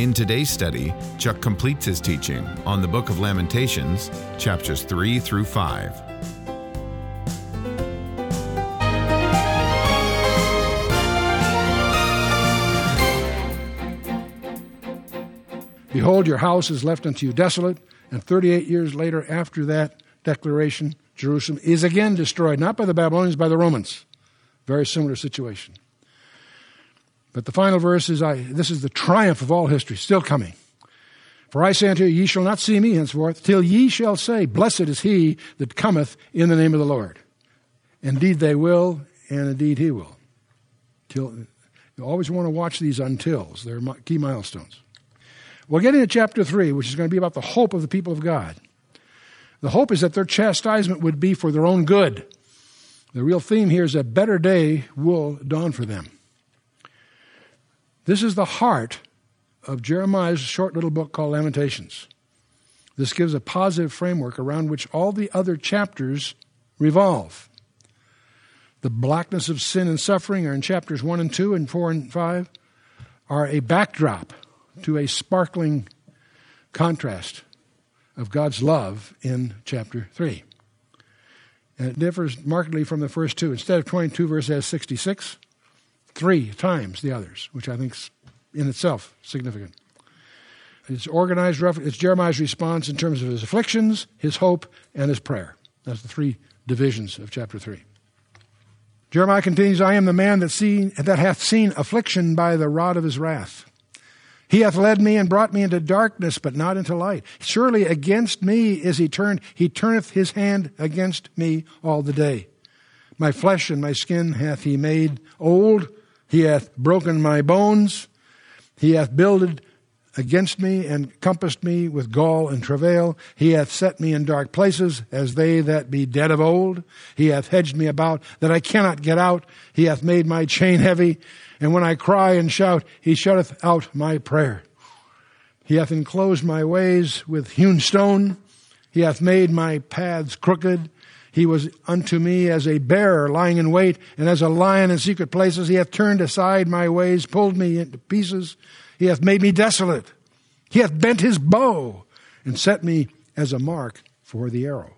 In today's study, Chuck completes his teaching on the book of Lamentations, chapters 3 through 5. Behold, your house is left unto you desolate. And 38 years later, after that declaration, Jerusalem is again destroyed, not by the Babylonians, by the Romans. Very similar situation. But the final verse is I, this is the triumph of all history, still coming. For I say unto you, ye shall not see me henceforth, till ye shall say, Blessed is he that cometh in the name of the Lord. Indeed they will, and indeed he will. Till, you always want to watch these untils. They're key milestones. We'll get into chapter 3, which is going to be about the hope of the people of God. The hope is that their chastisement would be for their own good. The real theme here is that better day will dawn for them. This is the heart of Jeremiah's short little book called Lamentations. This gives a positive framework around which all the other chapters revolve. The blackness of sin and suffering are in chapters 1 and 2 and 4 and 5 are a backdrop to a sparkling contrast of God's love in chapter 3. And it differs markedly from the first two. Instead of 22 verses, 66, three times the others, which I think is in itself significant. It's organized, it's Jeremiah's response in terms of his afflictions, his hope, and his prayer. That's the three divisions of chapter 3. Jeremiah continues, I am the man that, seen, that hath seen affliction by the rod of his wrath. He hath led me and brought me into darkness, but not into light. Surely against me is he turned. He turneth his hand against me all the day. My flesh and my skin hath he made old. He hath broken my bones. He hath builded against me and compassed me with gall and travail. He hath set me in dark places as they that be dead of old. He hath hedged me about that I cannot get out. He hath made my chain heavy. And when I cry and shout, he shutteth out my prayer. He hath enclosed my ways with hewn stone. He hath made my paths crooked. He was unto me as a bear lying in wait, and as a lion in secret places. He hath turned aside my ways, pulled me into pieces. He hath made me desolate. He hath bent his bow and set me as a mark for the arrow.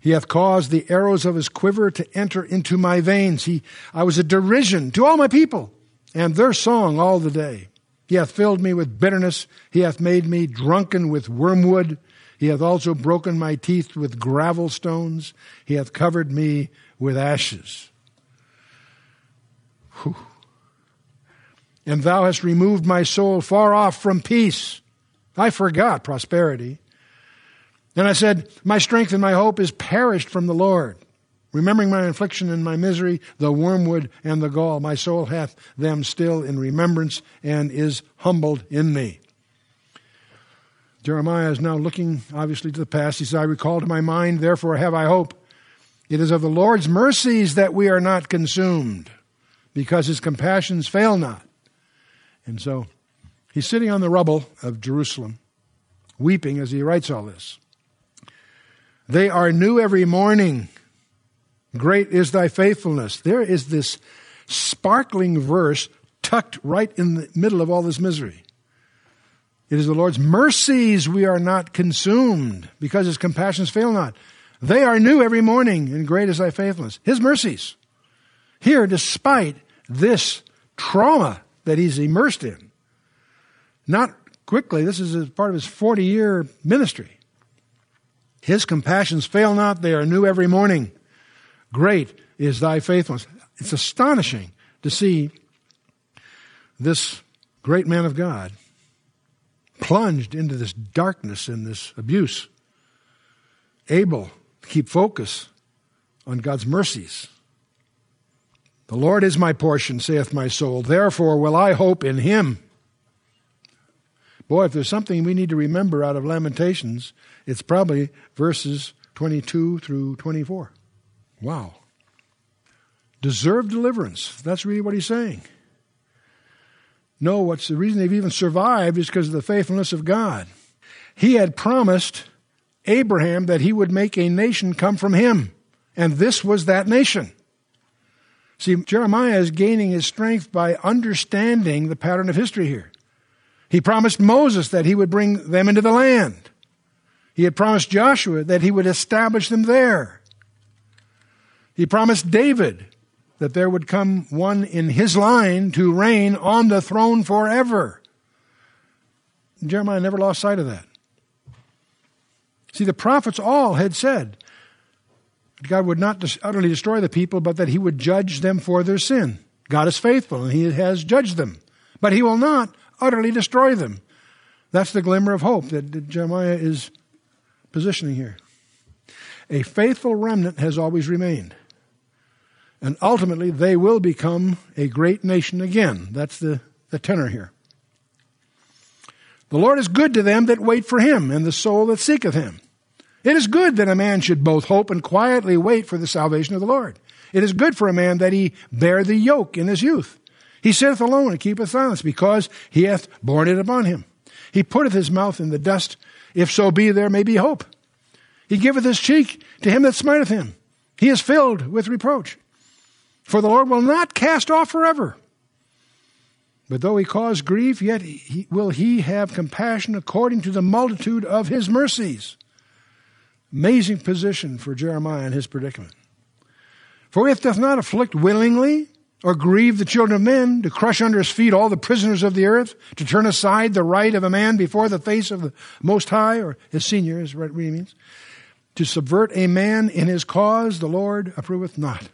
He hath caused the arrows of his quiver to enter into my veins. He, I was a derision to all my people, and their song all the day. He hath filled me with bitterness. He hath made me drunken with wormwood. He hath also broken my teeth with gravel stones. He hath covered me with ashes. Whew. And thou hast removed my soul far off from peace. I forgot prosperity. And I said, My strength and my hope is perished from the Lord. Remembering my affliction and my misery, the wormwood and the gall, my soul hath them still in remembrance and is humbled in me. Jeremiah is now looking obviously to the past. He says, I recall to my mind, therefore have I hope. It is of the Lord's mercies that we are not consumed, because his compassions fail not. And so he's sitting on the rubble of Jerusalem, weeping as he writes all this. They are new every morning. Great is thy faithfulness. There is this sparkling verse tucked right in the middle of all this misery. It is the Lord's mercies we are not consumed because his compassions fail not. They are new every morning and great is thy faithfulness. His mercies. Here, despite this trauma that he's immersed in, not quickly, this is part of his 40 year ministry. His compassions fail not, they are new every morning. Great is thy faithfulness. It's astonishing to see this great man of God plunged into this darkness and this abuse, able to keep focus on God's mercies. The Lord is my portion, saith my soul. Therefore will I hope in him. Boy, if there's something we need to remember out of Lamentations, it's probably verses 22 through 24. Wow. Deserved deliverance. That's really what he's saying. No, what's the reason they've even survived is because of the faithfulness of God. He had promised Abraham that he would make a nation come from him, and this was that nation. See, Jeremiah is gaining his strength by understanding the pattern of history here. He promised Moses that he would bring them into the land. He had promised Joshua that he would establish them there. He promised David that there would come one in his line to reign on the throne forever. Jeremiah never lost sight of that. See, the prophets all had said that God would not utterly destroy the people, but that he would judge them for their sin. God is faithful and he has judged them, but he will not utterly destroy them. That's the glimmer of hope that Jeremiah is positioning here. A faithful remnant has always remained. And ultimately, they will become a great nation again. That's the, the tenor here. The Lord is good to them that wait for him, and the soul that seeketh him. It is good that a man should both hope and quietly wait for the salvation of the Lord. It is good for a man that he bear the yoke in his youth. He sitteth alone and keepeth silence, because he hath borne it upon him. He putteth his mouth in the dust, if so be there may be hope. He giveth his cheek to him that smiteth him. He is filled with reproach. For the Lord will not cast off forever. But though he cause grief, yet he, will he have compassion according to the multitude of his mercies. Amazing position for Jeremiah in his predicament. For if doth not afflict willingly, or grieve the children of men, to crush under his feet all the prisoners of the earth, to turn aside the right of a man before the face of the Most High, or his senior is what it really means, to subvert a man in his cause, the Lord approveth not.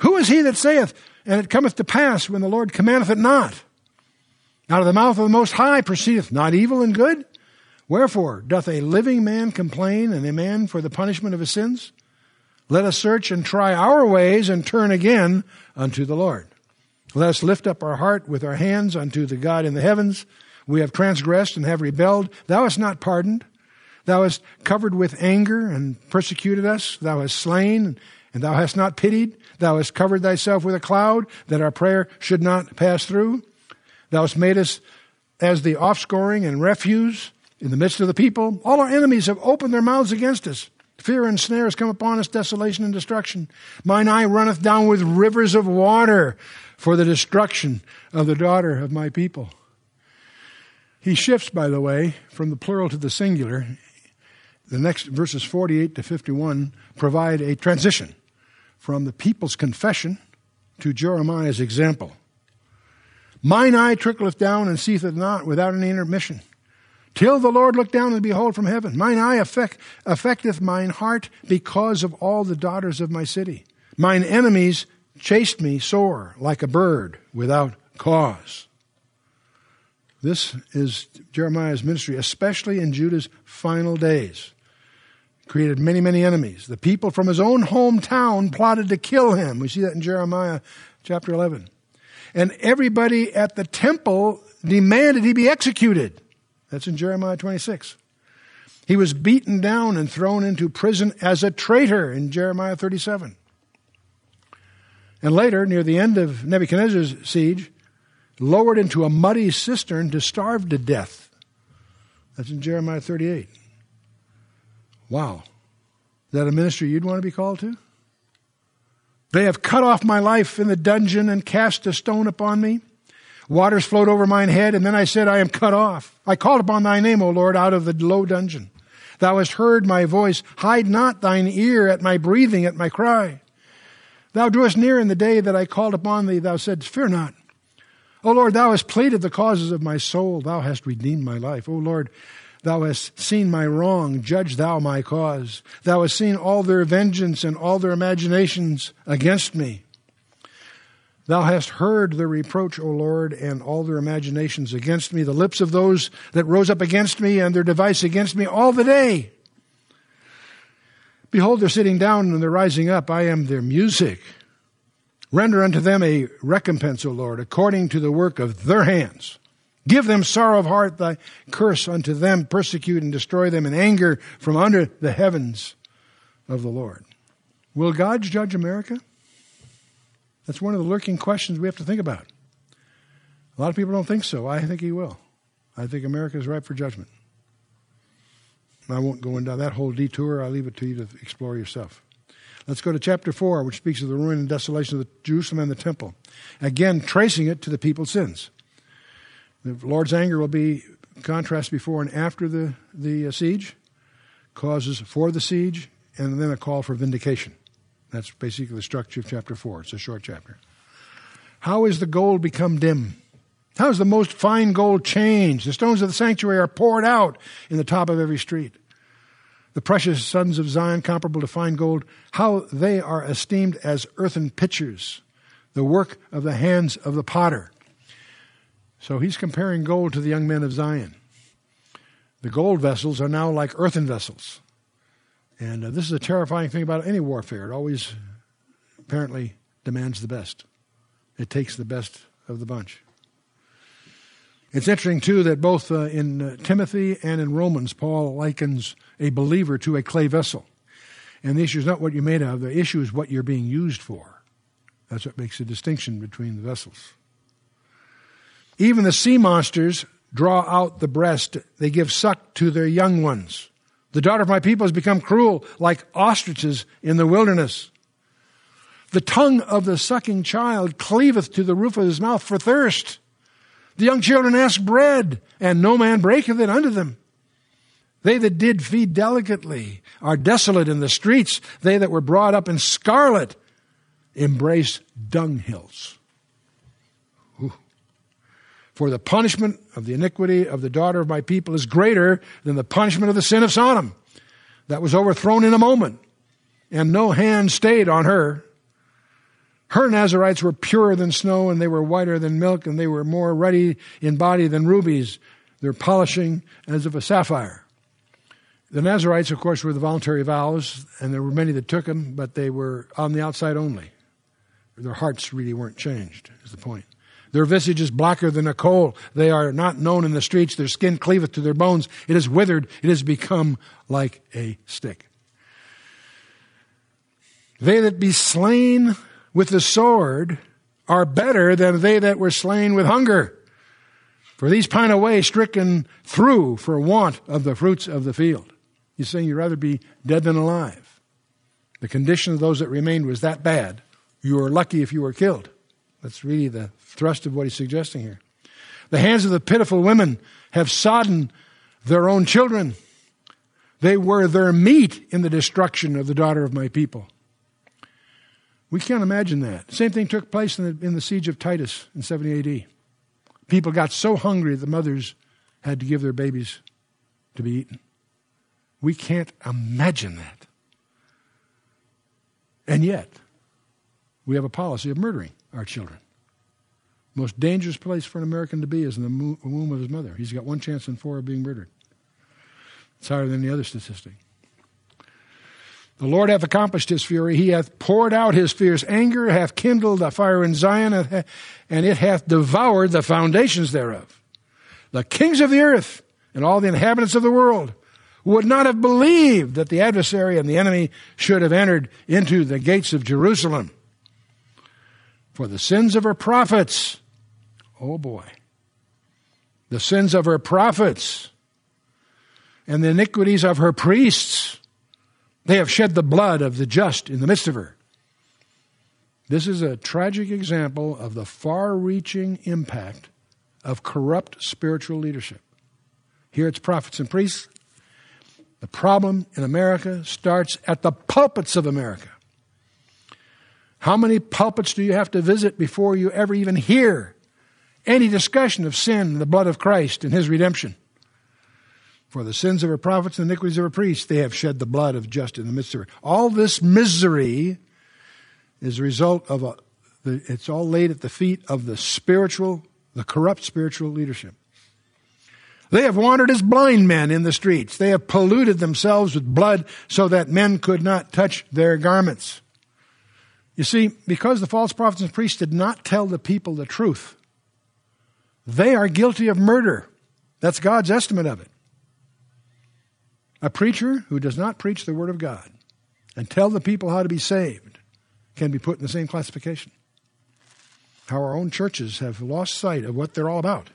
Who is he that saith, and it cometh to pass when the Lord commandeth it not? Out of the mouth of the Most High proceedeth not evil and good? Wherefore doth a living man complain, and a man for the punishment of his sins? Let us search and try our ways and turn again unto the Lord. Let us lift up our heart with our hands unto the God in the heavens. We have transgressed and have rebelled. Thou hast not pardoned. Thou hast covered with anger and persecuted us. Thou hast slain and thou hast not pitied. Thou hast covered thyself with a cloud that our prayer should not pass through. Thou hast made us as the offscoring and refuse in the midst of the people. All our enemies have opened their mouths against us. Fear and snares come upon us, desolation and destruction. Mine eye runneth down with rivers of water for the destruction of the daughter of my people. He shifts, by the way, from the plural to the singular. The next verses 48 to 51 provide a transition from the people's confession to Jeremiah's example. Mine eye trickleth down and seeth not without any intermission. Till the Lord look down and behold from heaven. Mine eye affect, affecteth mine heart because of all the daughters of my city. Mine enemies chased me sore like a bird without cause. This is Jeremiah's ministry, especially in Judah's final days. Created many, many enemies. The people from his own hometown plotted to kill him. We see that in Jeremiah chapter 11. And everybody at the temple demanded he be executed. That's in Jeremiah 26. He was beaten down and thrown into prison as a traitor in Jeremiah 37. And later, near the end of Nebuchadnezzar's siege, lowered into a muddy cistern to starve to death. That's in Jeremiah 38. Wow. Is that a ministry you'd want to be called to? They have cut off my life in the dungeon and cast a stone upon me. Waters flowed over mine head, and then I said, I am cut off. I called upon thy name, O Lord, out of the low dungeon. Thou hast heard my voice. Hide not thine ear at my breathing, at my cry. Thou drewest near in the day that I called upon thee. Thou saidst, Fear not. O Lord, thou hast pleaded the causes of my soul. Thou hast redeemed my life. O Lord, thou hast seen my wrong. Judge thou my cause. Thou hast seen all their vengeance and all their imaginations against me. Thou hast heard their reproach, O Lord, and all their imaginations against me, the lips of those that rose up against me and their device against me all the day. Behold, they're sitting down and they're rising up. I am their music. Render unto them a recompense, O Lord, according to the work of their hands. Give them sorrow of heart, thy curse unto them, persecute and destroy them in anger from under the heavens of the Lord. Will God judge America? That's one of the lurking questions we have to think about. A lot of people don't think so. I think he will. I think America is ripe for judgment. I won't go into that whole detour. I'll leave it to you to explore yourself. Let's go to chapter 4, which speaks of the ruin and desolation of Jerusalem and the temple. Again, tracing it to the people's sins. The Lord's anger will be contrast before and after the, the uh, siege, causes for the siege, and then a call for vindication. That's basically the structure of chapter 4. It's a short chapter. How is the gold become dim? How is the most fine gold changed? The stones of the sanctuary are poured out in the top of every street. The precious sons of Zion, comparable to fine gold, how they are esteemed as earthen pitchers, the work of the hands of the potter. So he's comparing gold to the young men of Zion. The gold vessels are now like earthen vessels. And uh, this is a terrifying thing about any warfare. It always apparently demands the best, it takes the best of the bunch. It's interesting, too, that both uh, in uh, Timothy and in Romans, Paul likens a believer to a clay vessel. And the issue is not what you're made of, the issue is what you're being used for. That's what makes a distinction between the vessels. Even the sea monsters draw out the breast, they give suck to their young ones. The daughter of my people has become cruel like ostriches in the wilderness. The tongue of the sucking child cleaveth to the roof of his mouth for thirst. The young children ask bread, and no man breaketh it unto them. They that did feed delicately are desolate in the streets. They that were brought up in scarlet embrace dunghills. For the punishment of the iniquity of the daughter of my people is greater than the punishment of the sin of Sodom. That was overthrown in a moment, and no hand stayed on her. Her Nazarites were purer than snow, and they were whiter than milk, and they were more ruddy in body than rubies. Their polishing as of a sapphire. The Nazarites, of course, were the voluntary vows, and there were many that took them, but they were on the outside only. Their hearts really weren't changed, is the point. Their visage is blacker than a coal. They are not known in the streets. Their skin cleaveth to their bones. It is withered. It has become like a stick. They that be slain with the sword are better than they that were slain with hunger. For these pine away, stricken through for want of the fruits of the field. He's saying you'd rather be dead than alive. The condition of those that remained was that bad. You were lucky if you were killed. That's really the thrust of what he's suggesting here. The hands of the pitiful women have sodden their own children. They were their meat in the destruction of the daughter of my people. We can't imagine that. Same thing took place in the, in the siege of Titus in 70 AD. People got so hungry that the mothers had to give their babies to be eaten. We can't imagine that. And yet, we have a policy of murdering our children. Most dangerous place for an American to be is in the womb of his mother. He's got one chance in four of being murdered. It's higher than the other statistic. The Lord hath accomplished his fury. He hath poured out his fierce anger, hath kindled a fire in Zion, and it hath devoured the foundations thereof. The kings of the earth and all the inhabitants of the world would not have believed that the adversary and the enemy should have entered into the gates of Jerusalem for the sins of her prophets. Oh boy. The sins of her prophets and the iniquities of her priests. They have shed the blood of the just in the midst of her. This is a tragic example of the far reaching impact of corrupt spiritual leadership. Here it's prophets and priests. The problem in America starts at the pulpits of America. How many pulpits do you have to visit before you ever even hear any discussion of sin, the blood of Christ, and his redemption? For the sins of our prophets and the iniquities of our priests, they have shed the blood of just in the midst of her. All this misery is a result of a, it's all laid at the feet of the spiritual, the corrupt spiritual leadership. They have wandered as blind men in the streets. They have polluted themselves with blood so that men could not touch their garments. You see, because the false prophets and priests did not tell the people the truth, they are guilty of murder. That's God's estimate of it. A preacher who does not preach the Word of God and tell the people how to be saved can be put in the same classification. How our own churches have lost sight of what they're all about.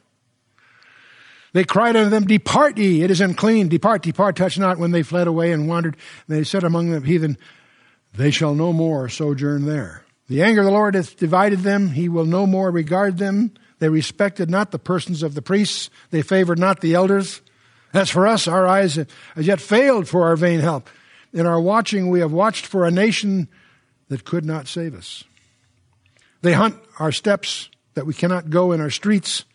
They cried unto them, Depart ye, it is unclean. Depart, depart, touch not. When they fled away and wandered, they said among the heathen, They shall no more sojourn there. The anger of the Lord hath divided them. He will no more regard them. They respected not the persons of the priests. They favored not the elders. As for us, our eyes have yet failed for our vain help. In our watching, we have watched for a nation that could not save us. They hunt our steps that we cannot go in our streets.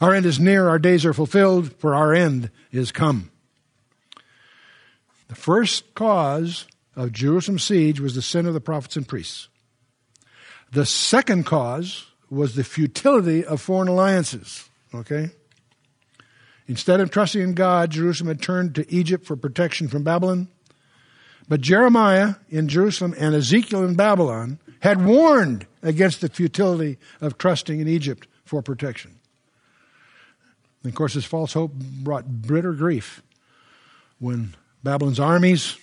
Our end is near, our days are fulfilled, for our end is come. The first cause of Jerusalem's siege was the sin of the prophets and priests. The second cause was the futility of foreign alliances. Okay? Instead of trusting in God, Jerusalem had turned to Egypt for protection from Babylon. But Jeremiah in Jerusalem and Ezekiel in Babylon had warned against the futility of trusting in Egypt for protection. And of course, this false hope brought bitter grief when Babylon's armies,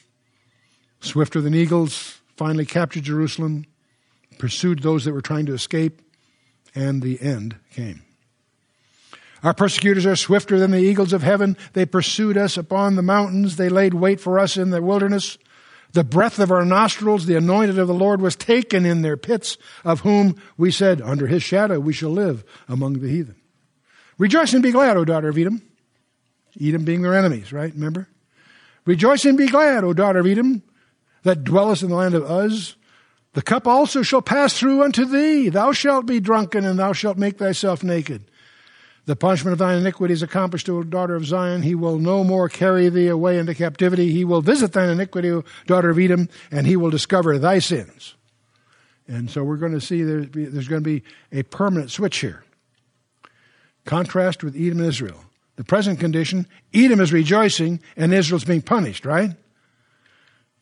swifter than eagles, finally captured Jerusalem, pursued those that were trying to escape, and the end came. Our persecutors are swifter than the eagles of heaven. They pursued us upon the mountains. They laid wait for us in the wilderness. The breath of our nostrils, the anointed of the Lord, was taken in their pits, of whom we said, Under his shadow we shall live among the heathen. Rejoice and be glad, O daughter of Edom. Edom being their enemies, right? Remember? Rejoice and be glad, O daughter of Edom, that dwellest in the land of Uz. The cup also shall pass through unto thee. Thou shalt be drunken, and thou shalt make thyself naked. The punishment of thine iniquity is accomplished, O daughter of Zion. He will no more carry thee away into captivity. He will visit thine iniquity, O daughter of Edom, and he will discover thy sins. And so we're going to see there's, there's going to be a permanent switch here. Contrast with Edom and Israel. The present condition, Edom is rejoicing and Israel's being punished, right?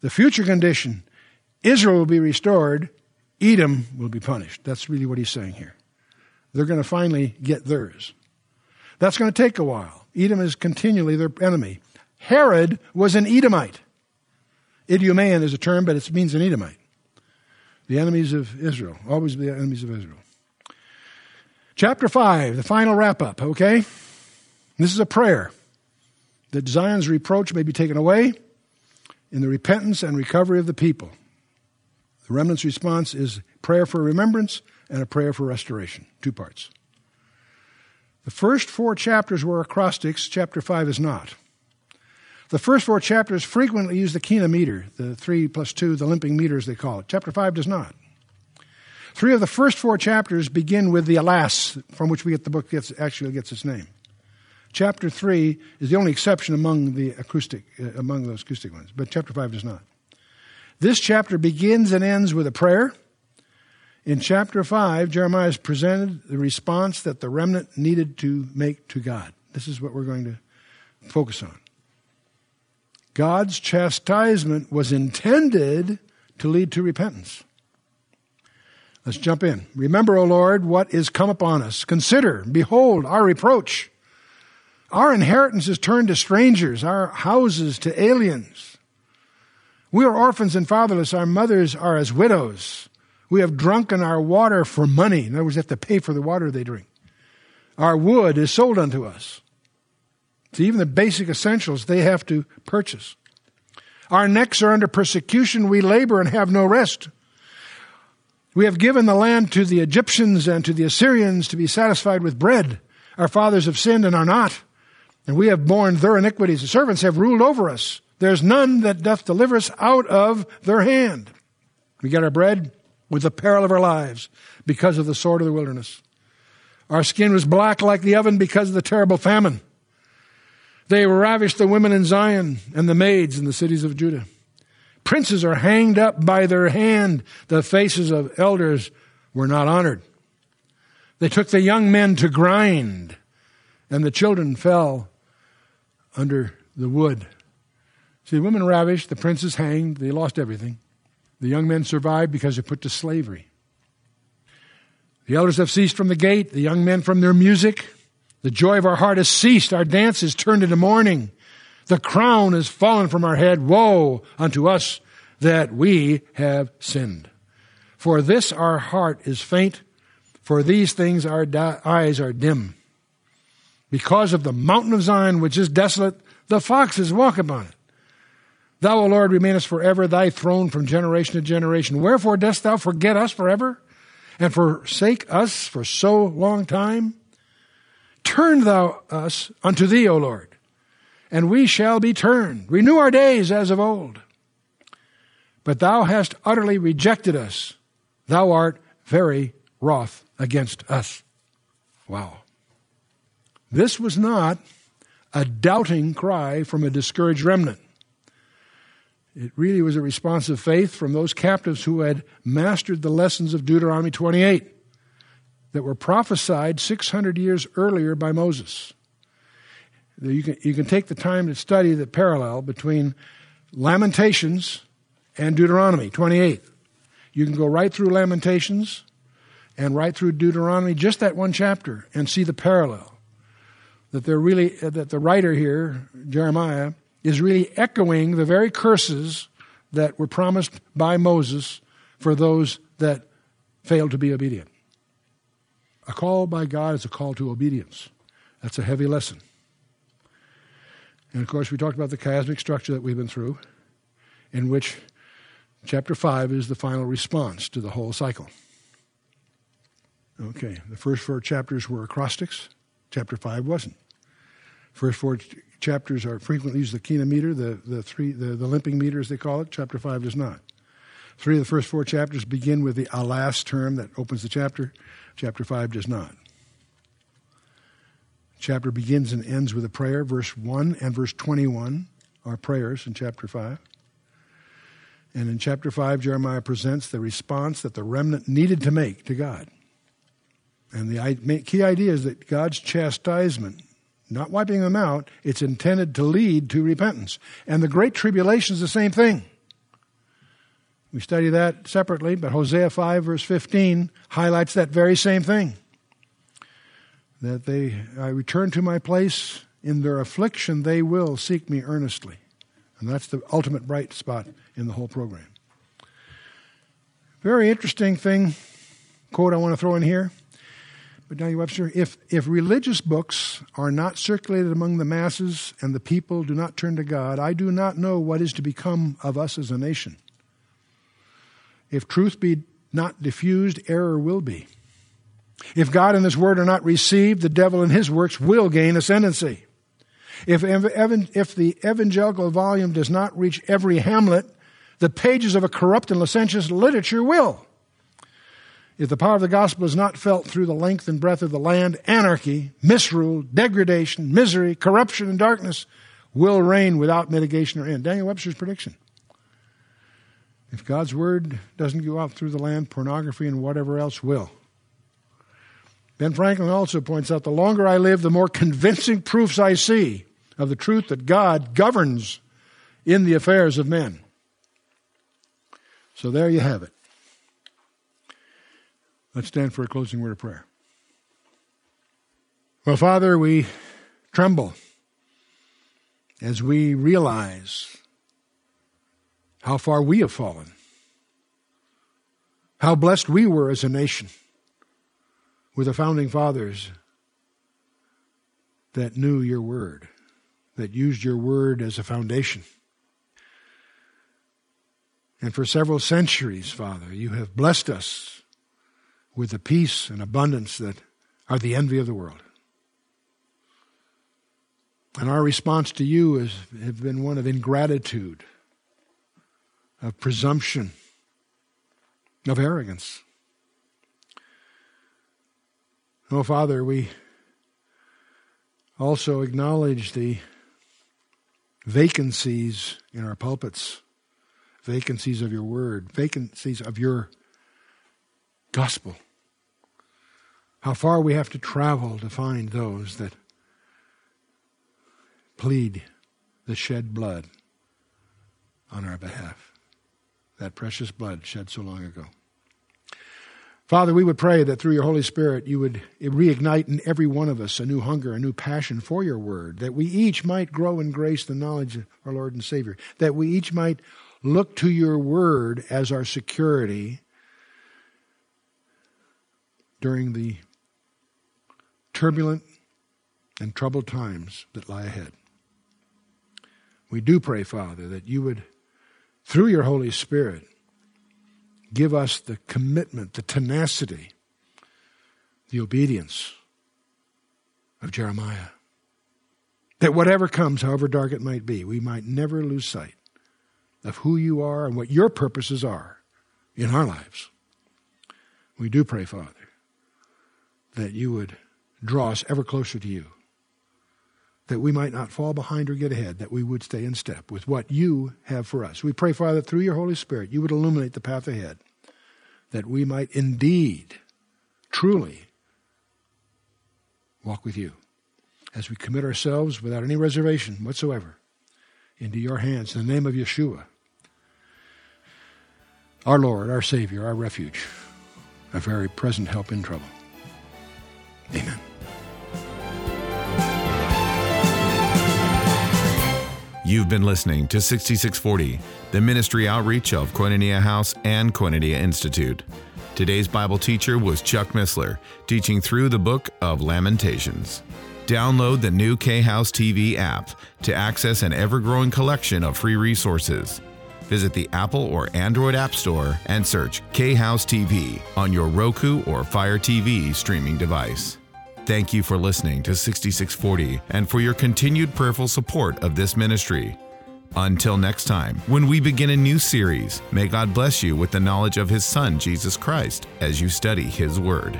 The future condition, Israel will be restored, Edom will be punished. That's really what he's saying here. They're going to finally get theirs. That's going to take a while. Edom is continually their enemy. Herod was an Edomite. Idumean is a term, but it means an Edomite. The enemies of Israel, always the enemies of Israel. Chapter 5, the final wrap up, okay? This is a prayer that Zion's reproach may be taken away in the repentance and recovery of the people. The remnant's response is prayer for remembrance and a prayer for restoration. Two parts. The first four chapters were acrostics, chapter 5 is not. The first four chapters frequently use the Kina meter, the 3 plus 2, the limping meter as they call it. Chapter 5 does not. Three of the first four chapters begin with the alas, from which we get the book gets, actually gets its name. Chapter 3 is the only exception among the acrostic, uh, among those acrostic ones, but chapter 5 does not. This chapter begins and ends with a prayer in chapter 5, Jeremiah has presented the response that the remnant needed to make to God. This is what we're going to focus on. God's chastisement was intended to lead to repentance. Let's jump in. Remember, O Lord, what is come upon us. Consider, behold, our reproach. Our inheritance is turned to strangers, our houses to aliens. We are orphans and fatherless, our mothers are as widows. We have drunken our water for money. In other words, they have to pay for the water they drink. Our wood is sold unto us. So even the basic essentials they have to purchase. Our necks are under persecution. We labor and have no rest. We have given the land to the Egyptians and to the Assyrians to be satisfied with bread. Our fathers have sinned and are not, and we have borne their iniquities. The servants have ruled over us. There's none that doth deliver us out of their hand. We get our bread, with the peril of our lives because of the sword of the wilderness. Our skin was black like the oven because of the terrible famine. They ravished the women in Zion and the maids in the cities of Judah. Princes are hanged up by their hand. The faces of elders were not honored. They took the young men to grind, and the children fell under the wood. See, the women ravished, the princes hanged, they lost everything. The young men survived because they're put to slavery. The elders have ceased from the gate, the young men from their music. The joy of our heart has ceased. Our dance is turned into mourning. The crown is fallen from our head. Woe unto us that we have sinned. For this our heart is faint. For these things our di- eyes are dim. Because of the mountain of Zion, which is desolate, the foxes walk upon it. Thou, O Lord, remainest forever, thy throne from generation to generation. Wherefore dost thou forget us forever, and forsake us for so long time? Turn thou us unto thee, O Lord, and we shall be turned. Renew our days as of old. But thou hast utterly rejected us. Thou art very wroth against us. Wow. This was not a doubting cry from a discouraged remnant. It really was a response of faith from those captives who had mastered the lessons of Deuteronomy 28 that were prophesied 600 years earlier by Moses. You can, you can take the time to study the parallel between Lamentations and Deuteronomy 28. You can go right through Lamentations and right through Deuteronomy, just that one chapter, and see the parallel. That they're really that the writer here, Jeremiah, is really echoing the very curses that were promised by Moses for those that failed to be obedient. A call by God is a call to obedience. That's a heavy lesson. And of course, we talked about the chiasmic structure that we've been through, in which chapter 5 is the final response to the whole cycle. Okay, the first four chapters were acrostics, chapter 5 wasn't. First four ch- chapters are frequently used the Kina meter, the, the, three, the, the limping meter as they call it. Chapter 5 does not. Three of the first four chapters begin with the alas term that opens the chapter. Chapter 5 does not. Chapter begins and ends with a prayer. Verse 1 and verse 21 are prayers in chapter 5. And in chapter 5, Jeremiah presents the response that the remnant needed to make to God. And the key idea is that God's chastisement, not wiping them out, it's intended to lead to repentance. And the Great Tribulation is the same thing. We study that separately, but Hosea 5, verse 15, highlights that very same thing. That they, I return to my place, in their affliction they will seek me earnestly. And that's the ultimate bright spot in the whole program. Very interesting thing, quote I want to throw in here. But Daniel Webster, if, if religious books are not circulated among the masses and the people do not turn to God, I do not know what is to become of us as a nation. If truth be not diffused, error will be. If God and His Word are not received, the devil and his works will gain ascendancy. If, if the evangelical volume does not reach every hamlet, the pages of a corrupt and licentious literature will. If the power of the gospel is not felt through the length and breadth of the land, anarchy, misrule, degradation, misery, corruption, and darkness will reign without mitigation or end. Daniel Webster's prediction. If God's word doesn't go out through the land, pornography and whatever else will. Ben Franklin also points out the longer I live, the more convincing proofs I see of the truth that God governs in the affairs of men. So there you have it. Let's stand for a closing word of prayer. Well, Father, we tremble as we realize how far we have fallen, how blessed we were as a nation with the founding fathers that knew your word, that used your word as a foundation. And for several centuries, Father, you have blessed us with the peace and abundance that are the envy of the world. And our response to you has have been one of ingratitude, of presumption, of arrogance. Oh, Father, we also acknowledge the vacancies in our pulpits, vacancies of your word, vacancies of your gospel. How far we have to travel to find those that plead the shed blood on our behalf. That precious blood shed so long ago. Father, we would pray that through your Holy Spirit you would reignite in every one of us a new hunger, a new passion for your word, that we each might grow in grace the knowledge of our Lord and Savior, that we each might look to your word as our security during the turbulent and troubled times that lie ahead. We do pray, Father, that you would, through your Holy Spirit, give us the commitment, the tenacity, the obedience of Jeremiah. That whatever comes, however dark it might be, we might never lose sight of who you are and what your purposes are in our lives. We do pray, Father, that you would draw us ever closer to you, that we might not fall behind or get ahead, that we would stay in step with what you have for us. We pray, Father, that through your Holy Spirit, you would illuminate the path ahead that we might indeed, truly walk with you as we commit ourselves without any reservation whatsoever into your hands in the name of Yeshua, our Lord, our Savior, our refuge, a very present help in trouble. You've been listening to 6640, the ministry outreach of Koinonia House and Koinonia Institute. Today's Bible teacher was Chuck Missler, teaching through the book of Lamentations. Download the new K House TV app to access an ever growing collection of free resources. Visit the Apple or Android App Store and search K House TV on your Roku or Fire TV streaming device. Thank you for listening to 6640 and for your continued prayerful support of this ministry. Until next time, when we begin a new series, may God bless you with the knowledge of His Son, Jesus Christ, as you study His Word.